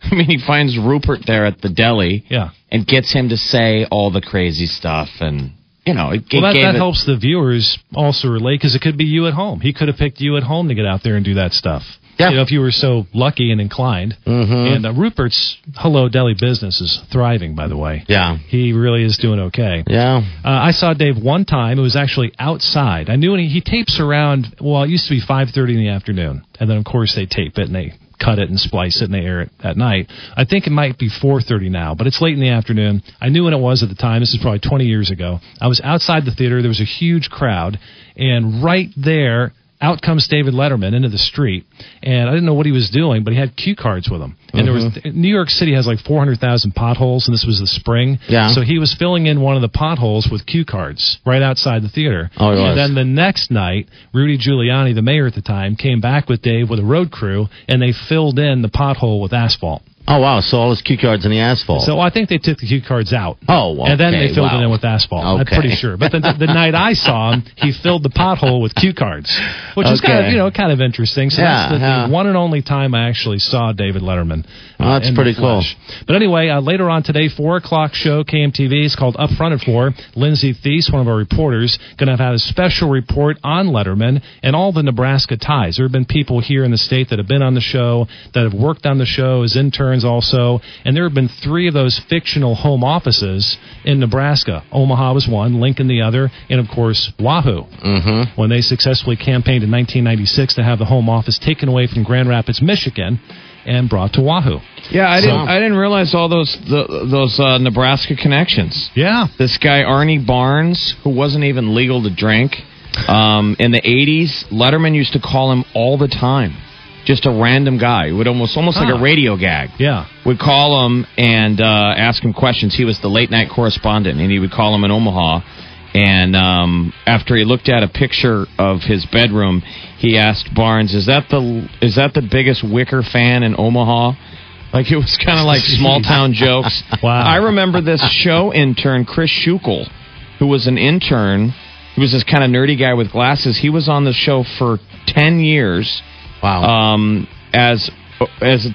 Speaker 4: I mean, he finds Rupert there at the deli
Speaker 10: Yeah.
Speaker 4: and gets him to say all the crazy stuff, and you know, it,
Speaker 10: Well,
Speaker 4: it
Speaker 10: that,
Speaker 4: gave
Speaker 10: that
Speaker 4: it,
Speaker 10: helps the viewers also relate because it could be you at home. He could have picked you at home to get out there and do that stuff.
Speaker 3: Yeah.
Speaker 10: You know, if you were so lucky and inclined.
Speaker 3: Mhm.
Speaker 10: And uh, Rupert's Hello Deli business is thriving, by the way.
Speaker 3: Yeah.
Speaker 10: He really is doing okay.
Speaker 3: Yeah.
Speaker 10: Uh, I saw Dave one time. It was actually outside. I knew when he, he tapes around. Well, it used to be five thirty in the afternoon, and then of course they tape it and they cut it and splice it and they air it at night. I think it might be four thirty now, but it's late in the afternoon. I knew when it was at the time. This is probably twenty years ago. I was outside the theater. There was a huge crowd, and right there. Out comes David Letterman into the street, and I didn't know what he was doing, but he had cue cards with him. And there was mm-hmm. New York City has like 400,000 potholes, and this was the spring.
Speaker 3: Yeah.
Speaker 10: So he was filling in one of the potholes with cue cards right outside the theater.
Speaker 3: Oh, he was.
Speaker 10: and then the next night, Rudy Giuliani, the mayor at the time, came back with Dave with a road crew, and they filled in the pothole with asphalt.
Speaker 3: Oh wow! So all his cue cards in the asphalt.
Speaker 10: So I think they took the cue cards out.
Speaker 3: oh, okay.
Speaker 10: And then they filled
Speaker 3: wow.
Speaker 10: it in with asphalt. I'm pretty sure. But the, the night I saw him, he filled the pothole with cue cards, which is kind of you know kind of interesting. So
Speaker 3: Yeah,
Speaker 10: that's the,
Speaker 3: yeah.
Speaker 10: the one and only time I actually saw David Letterman. uh,
Speaker 3: Oh, that's
Speaker 10: the
Speaker 3: pretty cool.
Speaker 10: But anyway, uh, later on today, four o'clock show KMTV is called Up Front at Four. Lindsay Thies, one of our reporters, going to have a special report on Letterman and all the Nebraska ties. There have been people here in the state that have been on the show that have worked on the show as interns also, and there have been three of those fictional home offices in Nebraska. Omaha was one, Lincoln the other, and of course Wahoo
Speaker 3: Mm-hmm.
Speaker 10: when they successfully campaigned in 1996 to have the home office taken away from Grand Rapids, Michigan, and brought to Wahoo.
Speaker 4: Yeah, I
Speaker 10: So-
Speaker 4: didn't. I didn't realize all those the, those uh, Nebraska connections.
Speaker 10: Yeah,
Speaker 4: This guy Arnie Barnes, who wasn't even legal to drink, um, in the '80s, Letterman used to call him all the time. Just a random guy, would almost almost like
Speaker 10: Ah.
Speaker 4: a radio gag.
Speaker 10: yeah.
Speaker 4: Would call him and uh, ask him questions. He was the late night correspondent, and he would call him in Omaha. And um, after he looked at a picture of his bedroom, he asked Barnes, "Is that the is that the biggest Wicker fan in Omaha?" Like it was kind of like small town jokes.
Speaker 10: Wow.
Speaker 4: I remember this show intern Chris Schukel, who was an intern. He was this kind of nerdy guy with glasses. He was on the show for ten years
Speaker 3: Wow.
Speaker 4: um, as as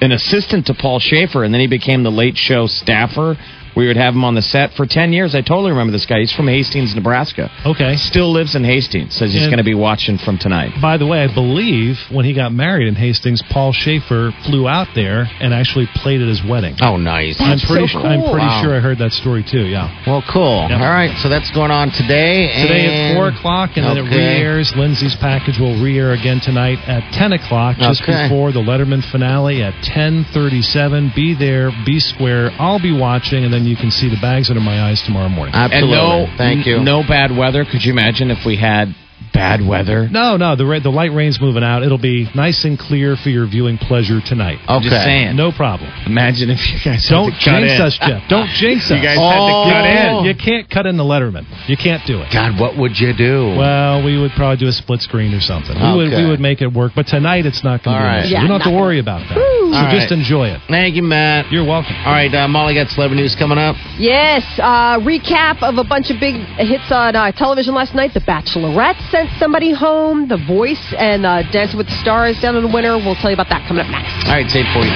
Speaker 4: an assistant to Paul Shaffer, and then he became the Late Show staffer. We would have him on the set for ten years. I totally remember this guy. He's from Hastings, Nebraska.
Speaker 10: Okay.
Speaker 4: Still lives in Hastings. Says he's going to be watching from tonight.
Speaker 10: By the way, I believe when he got married in Hastings, Paul Shaffer flew out there and actually played at his wedding.
Speaker 3: oh, nice.
Speaker 10: I'm pretty
Speaker 1: so
Speaker 10: sure. I'm pretty
Speaker 3: Wow.
Speaker 10: sure I heard that story too. Yeah.
Speaker 3: Well, cool.
Speaker 10: Yep.
Speaker 3: All right, so that's going on today.
Speaker 10: Today at four o'clock, and then it
Speaker 3: Okay.
Speaker 10: re-airs. Lindsay's package will re-air again tonight at ten o'clock, just
Speaker 3: Okay.
Speaker 10: before the Letterman finale at ten thirty-seven. Be there, be square. I'll be watching, and then you can see the bags under my eyes tomorrow morning.
Speaker 3: Absolutely.
Speaker 4: And no,
Speaker 3: Thank you.
Speaker 4: No bad weather. Could you imagine if we had bad weather?
Speaker 10: No, no, the ra- the light rain's moving out. It'll be nice and clear for your viewing pleasure tonight.
Speaker 3: Okay.
Speaker 4: Just saying.
Speaker 10: No problem.
Speaker 4: Imagine if you guys
Speaker 10: Don't
Speaker 4: had to cut
Speaker 10: jinx
Speaker 4: in.
Speaker 10: us, Jeff. Don't jinx us.
Speaker 4: You
Speaker 10: us.
Speaker 4: guys had to cut in.
Speaker 10: You can't cut in the Letterman. You can't do it.
Speaker 3: God, what would you do?
Speaker 10: Well, we would probably do a split screen or something. We would
Speaker 3: Okay.
Speaker 10: we would make it work. But tonight it's not going to
Speaker 3: All
Speaker 10: be.
Speaker 3: right.
Speaker 10: issue.
Speaker 1: Yeah,
Speaker 10: you don't have to
Speaker 1: not gonna-
Speaker 10: worry about that. So
Speaker 3: All
Speaker 10: just
Speaker 3: right.
Speaker 10: enjoy it.
Speaker 3: Thank you, Matt.
Speaker 10: You're welcome.
Speaker 3: All right, uh, Molly got celebrity news coming up.
Speaker 1: Yes, uh, recap of a bunch of big hits on uh, television last night. The Bachelorette sent somebody home. The Voice and uh, Dancing with the Stars down in the winter. We'll tell you about that coming up next.
Speaker 3: All right, it's 843.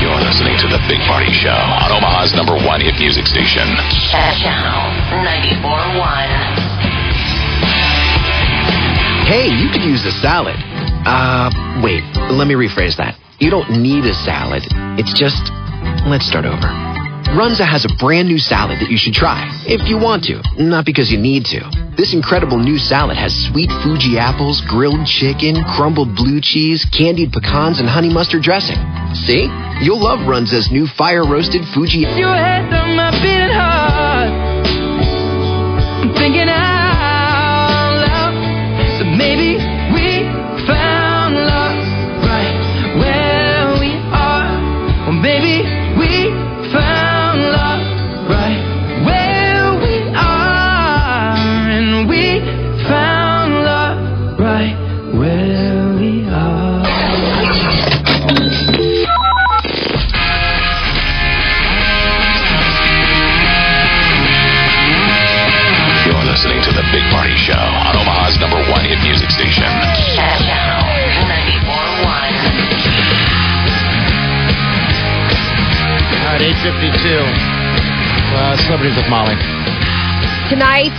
Speaker 5: You're listening to The Big Party Show on Omaha's number one hit music station.
Speaker 6: Channel 94.1.
Speaker 11: Hey, you could use a salad. Uh, wait, let me rephrase that. You don't need a salad. It's just, let's start over. Runza has a brand new salad that you should try, if you want to, not because you need to. This incredible new salad has sweet Fuji apples, grilled chicken, crumbled blue cheese, candied pecans, and honey mustard dressing. See? You'll love Runza's new fire roasted Fuji.
Speaker 12: My beating heart. I'm thinking out
Speaker 3: 852. Uh, celebrities with Molly.
Speaker 1: Tonight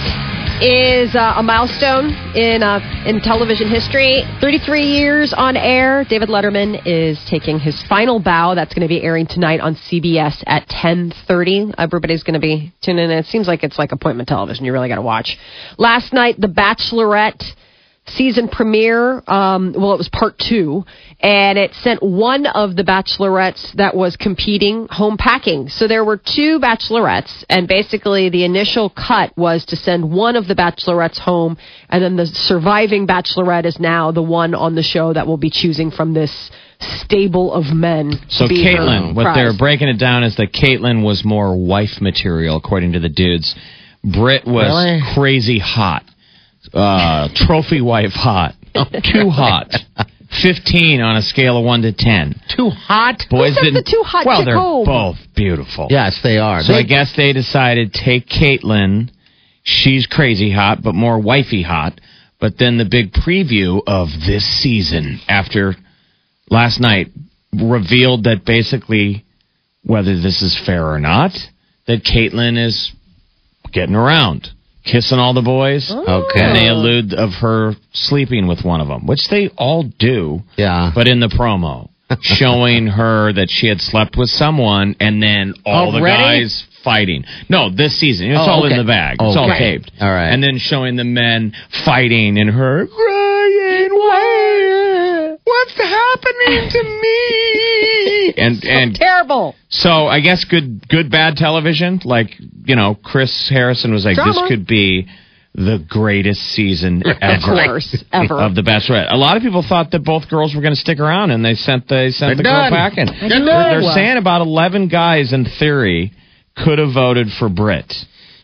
Speaker 1: is uh, a milestone in uh, in television history. 33 years on air. David Letterman is taking his final bow. That's going to be airing tonight on CBS at 10:30. Everybody's going to be tuning in. It seems like it's like appointment television. You really got to watch. Last night, The Bachelorette season premiere. Um, well, it was part two, and it sent one of the bachelorettes that was competing home packing. So there were two bachelorettes, and basically the initial cut was to send one of the bachelorettes home, and then the surviving bachelorette is now the one on the show that will be choosing from this stable of men.
Speaker 4: So
Speaker 1: to be her
Speaker 4: Kaitlyn, what
Speaker 1: prize.
Speaker 4: they're breaking it down is that Kaitlyn was more wife material, according to the dudes. Britt was
Speaker 3: Really?
Speaker 4: crazy hot, uh, trophy wife hot, too hot, 15 on a scale of 1 to 10.
Speaker 3: Too hot?
Speaker 4: Boys
Speaker 1: says
Speaker 4: didn't.
Speaker 1: the too hot
Speaker 4: well,
Speaker 1: chick
Speaker 4: they're
Speaker 1: home?
Speaker 4: both beautiful.
Speaker 3: Yes, they are.
Speaker 4: So
Speaker 3: They-
Speaker 4: I guess they decided take Kaitlyn. She's crazy hot, but more wifey hot. But then the big preview of this season after last night revealed that basically, whether this is fair or not, that Kaitlyn is getting around, kissing all the boys.
Speaker 3: Okay.
Speaker 4: And they allude of her sleeping with one of them, which they all do.
Speaker 3: Yeah.
Speaker 4: But in the promo, showing her that she had slept with someone and then all the guys fighting. No, this season. It's
Speaker 3: Oh,
Speaker 4: all in the bag. It's oh, all
Speaker 3: Okay.
Speaker 4: taped.
Speaker 3: All right.
Speaker 4: And then showing the men fighting and her crying, "Why? What's happening to me? And and
Speaker 1: Terrible.
Speaker 4: so I guess good good bad television. Like you know, Chris Harrison was like,
Speaker 1: Drama.
Speaker 4: this could be the greatest season ever.
Speaker 1: Of course, ever.
Speaker 4: Of the Bachelorette. A lot of people thought that both girls were going to stick around, and they sent they sent
Speaker 3: They're
Speaker 4: the girl
Speaker 3: done.
Speaker 4: packing.
Speaker 3: They're
Speaker 4: They're, they're saying about eleven guys in theory could have voted for Britt.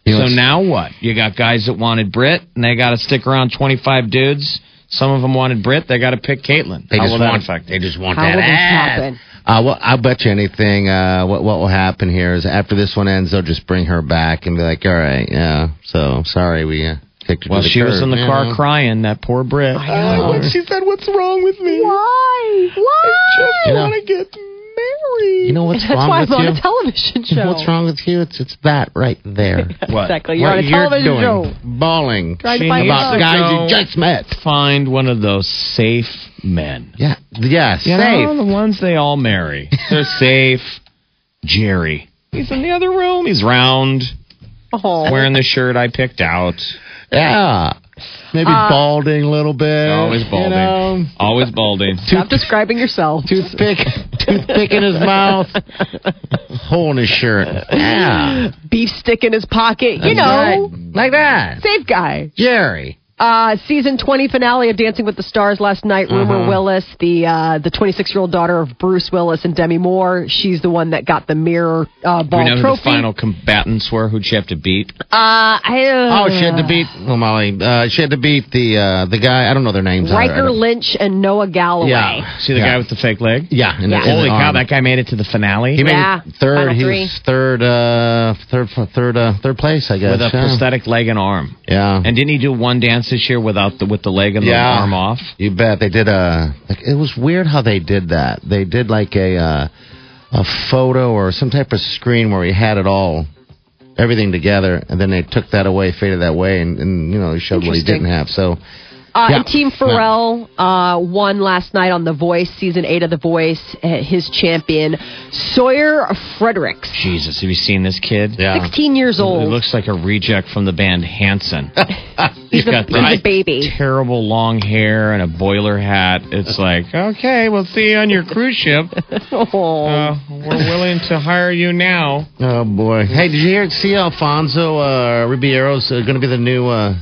Speaker 3: You know,
Speaker 4: so
Speaker 3: it's-
Speaker 4: now what? You got guys that wanted Britt, and they got to stick around twenty five dudes. Some of them wanted Britt. They got to pick Kaitlyn.
Speaker 3: They
Speaker 4: How
Speaker 3: just want.
Speaker 4: affect?
Speaker 3: They just want
Speaker 1: How
Speaker 3: that
Speaker 1: will this
Speaker 3: ass.
Speaker 1: happen?
Speaker 3: Uh, well, I'll bet you anything. Uh, what what will happen here is after this one ends, they'll just bring her back and be like, "All right, yeah, so sorry we uh, kicked her
Speaker 4: Well,
Speaker 3: to the
Speaker 4: she was in the car
Speaker 3: know?
Speaker 4: crying. That poor Britt.
Speaker 1: I know.
Speaker 4: Uh, she said, "What's wrong with me?"
Speaker 1: Why? Why?
Speaker 3: You know-
Speaker 4: to get married.
Speaker 3: You know what's
Speaker 1: That's
Speaker 3: wrong
Speaker 1: why
Speaker 3: with
Speaker 1: I'm
Speaker 3: you?
Speaker 1: on a television show.
Speaker 3: What's wrong with you? It's it's that right there.
Speaker 4: What?
Speaker 1: Exactly. You're
Speaker 3: what
Speaker 1: on a
Speaker 3: you're
Speaker 1: television
Speaker 3: doing,
Speaker 1: show.
Speaker 3: bawling
Speaker 1: Trying to find
Speaker 3: about
Speaker 1: love.
Speaker 3: guys you just met.
Speaker 4: Find one of those safe men.
Speaker 3: Yeah, yeah,
Speaker 4: You
Speaker 3: safe.
Speaker 4: know, the ones they all marry. They're safe. Jerry. He's in the other room. He's round,
Speaker 1: Oh.
Speaker 4: wearing the shirt I picked out.
Speaker 3: Yeah, maybe
Speaker 1: Uh,
Speaker 3: balding a little bit.
Speaker 4: Always
Speaker 3: you
Speaker 4: balding.
Speaker 3: know.
Speaker 4: Always balding.
Speaker 1: Stop describing yourself.
Speaker 3: Toothpick, toothpick in his mouth, hole in his shirt. Yeah,
Speaker 1: Beef stick in his pocket. You
Speaker 3: That's
Speaker 1: know,
Speaker 3: right. like that.
Speaker 1: safe guy.
Speaker 3: Jerry.
Speaker 1: Uh, season 20 finale of Dancing with the Stars last night. Rumor
Speaker 3: Uh-huh.
Speaker 1: Willis, the uh, the 26 year old daughter of Bruce Willis and Demi Moore, she's the one that got the mirror uh,
Speaker 4: Do
Speaker 1: ball
Speaker 4: we know who the final combatants were? Who'd she have to beat?
Speaker 1: uh, I, uh,
Speaker 3: Oh, she had to beat. Well, Molly, uh, she had to beat the uh, the guy. I don't know their names. I- I
Speaker 1: Riker Lynch and Noah Galloway.
Speaker 3: Yeah.
Speaker 4: See the
Speaker 3: Yeah.
Speaker 4: guy with the fake leg?
Speaker 3: Yeah. in
Speaker 1: Yeah.
Speaker 3: the
Speaker 4: Holy cow,
Speaker 3: arm.
Speaker 4: that guy made it to the finale
Speaker 3: He made
Speaker 1: Yeah,
Speaker 3: third. He was third. Uh, third. Third. Uh, third place, I guess.
Speaker 4: with a
Speaker 3: yeah.
Speaker 4: prosthetic leg and arm.
Speaker 3: Yeah.
Speaker 4: And didn't he do one dance this year without the with the leg and
Speaker 3: Yeah.
Speaker 4: the arm off?
Speaker 3: You bet they did a. Like, it was weird how they did that. They did like a uh, a photo or some type of screen where he had it all, everything together, and then they took that away, faded that way, and, and you know they showed what he didn't have. So
Speaker 1: Uh,
Speaker 3: Yeah.
Speaker 1: And Team Pharrell uh, won last night on The Voice, season eight of The Voice. Uh, his champion, Sawyer Fredericks,
Speaker 4: Jesus, have you seen this kid?
Speaker 3: yeah,
Speaker 1: 16 years old.
Speaker 4: He looks like a reject from the band Hanson.
Speaker 1: he's, a,
Speaker 4: got
Speaker 1: he's
Speaker 4: the
Speaker 1: a baby.
Speaker 4: terrible long hair and a boiler hat. It's like, okay, we'll see you on your cruise ship.
Speaker 1: Oh.
Speaker 4: Uh, we're willing to hire you now.
Speaker 3: Oh boy! Hey, did you hear? See, Alfonso uh, Ribeiro's uh, going to be the new uh,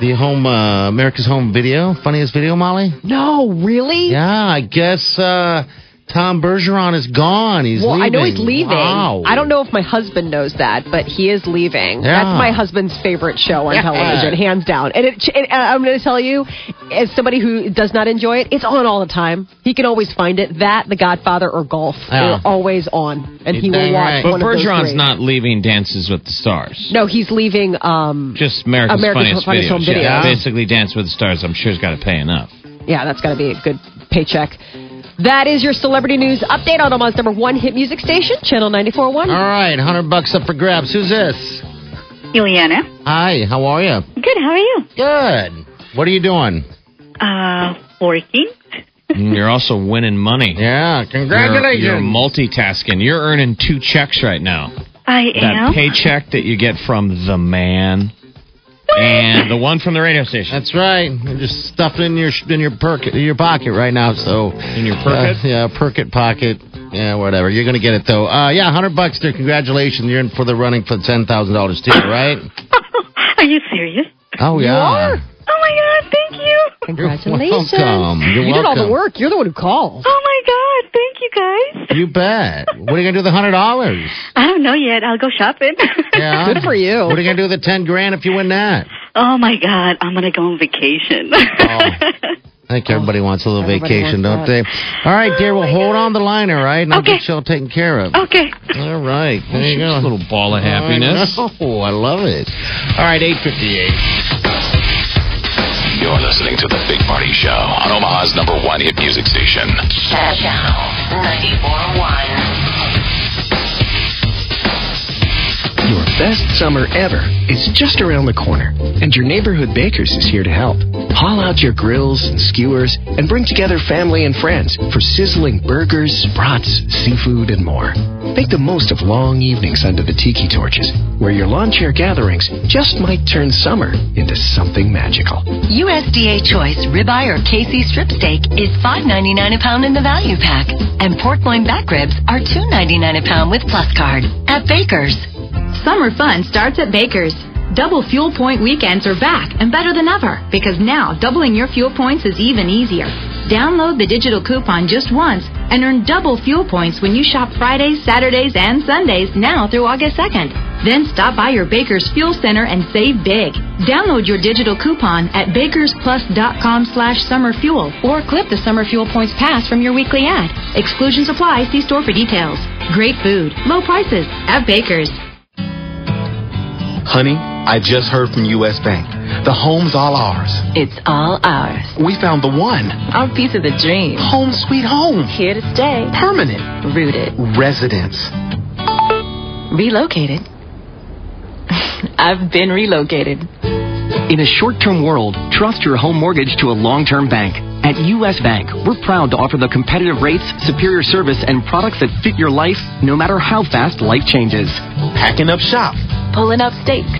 Speaker 3: the home uh, America's Home Video, funniest video, Molly.
Speaker 1: no, really?
Speaker 3: Yeah, I guess uh, Tom Bergeron is gone. He's
Speaker 1: well,
Speaker 3: leaving.
Speaker 1: I know he's leaving.
Speaker 3: Wow.
Speaker 1: I don't know if my husband knows that, but he is leaving.
Speaker 3: Yeah.
Speaker 1: That's my husband's favorite show on
Speaker 3: Yeah.
Speaker 1: television, hands down. And, it, and I'm going to tell you, as somebody who does not enjoy it, it's on all the time. He can always find it. That, The Godfather, or golf.
Speaker 3: Yeah.
Speaker 1: They're always on, and
Speaker 3: You're
Speaker 1: he will watch
Speaker 3: right.
Speaker 4: But
Speaker 1: one of those
Speaker 4: Bergeron's not leaving Dances with the Stars.
Speaker 1: No, he's leaving. Um,
Speaker 4: Just America's,
Speaker 1: America's
Speaker 4: Funniest,
Speaker 1: Funniest Home
Speaker 4: Videos. Yeah. Basically, Dance with the Stars, I'm sure, he's got to pay enough.
Speaker 1: yeah, that's got to be a good paycheck. That is your celebrity news update on Omaha's number one hit music station, Channel 94.1.
Speaker 3: All right, hundred bucks up for grabs. Who's this?
Speaker 8: Juliana.
Speaker 3: Hi, how are you?
Speaker 8: Good, how are you?
Speaker 3: Good. What are you doing?
Speaker 8: Uh, working.
Speaker 4: And you're also winning money.
Speaker 3: Yeah,
Speaker 4: You're,
Speaker 3: congratulations.
Speaker 4: you're multitasking. You're earning two checks right now.
Speaker 8: I am
Speaker 4: That
Speaker 8: am.
Speaker 4: paycheck that you get from the man, and the one from the radio station.
Speaker 3: That's right. You're just stuffing in your in your perk your pocket right now. So
Speaker 4: In your perkit?
Speaker 3: Uh, yeah, perkit pocket. Yeah, whatever. You're gonna get it though. Uh, yeah, hundred bucks there. Congratulations. You're in for the running for ten thousand dollars too, right?
Speaker 8: are you serious?
Speaker 3: Oh yeah.
Speaker 1: are?
Speaker 8: Oh my god, thank you.
Speaker 1: Congratulations.
Speaker 3: You're welcome. You're
Speaker 1: you did all the work. You're the one who called.
Speaker 8: Oh my god, thank you guys.
Speaker 3: You bet. What are you gonna do with the hundred dollars?
Speaker 8: I don't know yet. I'll go shopping.
Speaker 3: Yeah.
Speaker 1: Good for you.
Speaker 3: What are you gonna do with the ten grand if you win that?
Speaker 8: oh my god, I'm gonna go on vacation.
Speaker 3: Oh. I think everybody wants a little
Speaker 8: Everybody
Speaker 3: vacation, don't
Speaker 8: that.
Speaker 3: they? All right, dear. Oh, well, hold on the line, all right? And I'll
Speaker 8: Okay.
Speaker 3: get you all taken care of.
Speaker 8: Okay.
Speaker 3: All right. There you go.
Speaker 4: a little ball of happiness.
Speaker 3: Oh, I love it. All right, 858.
Speaker 5: You're listening to The Big Party Show on Omaha's number one hit music station.
Speaker 6: Channel 94.1.
Speaker 13: best summer ever is just around the corner, and your neighborhood bakers is here to help. Haul out your grills and skewers and bring together family and friends for sizzling burgers, brats, seafood, and more. Make the most of long evenings under the tiki torches, where your lawn chair gatherings just might turn summer into something magical.
Speaker 14: USDA Choice ribeye or KC strip steak is $5.99 a pound in the value pack, and pork loin back ribs are $2.99 a pound with Plus Card at Baker's.
Speaker 15: Summer fun starts at Baker's. Double fuel point weekends are back and better than ever because now doubling your fuel points is even easier. Download the digital coupon just once and earn double fuel points when you shop Fridays, Saturdays, and Sundays now through August 2nd. Then stop by your Baker's Fuel Center and save big. Download your digital coupon at bakersplus.com slash summerfuel or clip the Summer Fuel Points Pass from your weekly ad. Exclusions apply. See store for details. Great food, low prices at Baker's.
Speaker 16: Honey, I just heard from U.S. Bank. The home's all ours.
Speaker 14: It's all ours.
Speaker 16: We found the one.
Speaker 14: Our piece of the dream.
Speaker 16: Home sweet home.
Speaker 14: Here to stay.
Speaker 16: Permanent.
Speaker 14: Rooted.
Speaker 16: Residence.
Speaker 14: Relocated. I've been relocated.
Speaker 13: In a short-term world, trust your home mortgage to a long-term bank. At U.S. Bank, we're proud to offer the competitive rates, superior service, and products that fit your life no matter how fast life changes.
Speaker 16: Packing up shop.
Speaker 14: Pulling up stakes.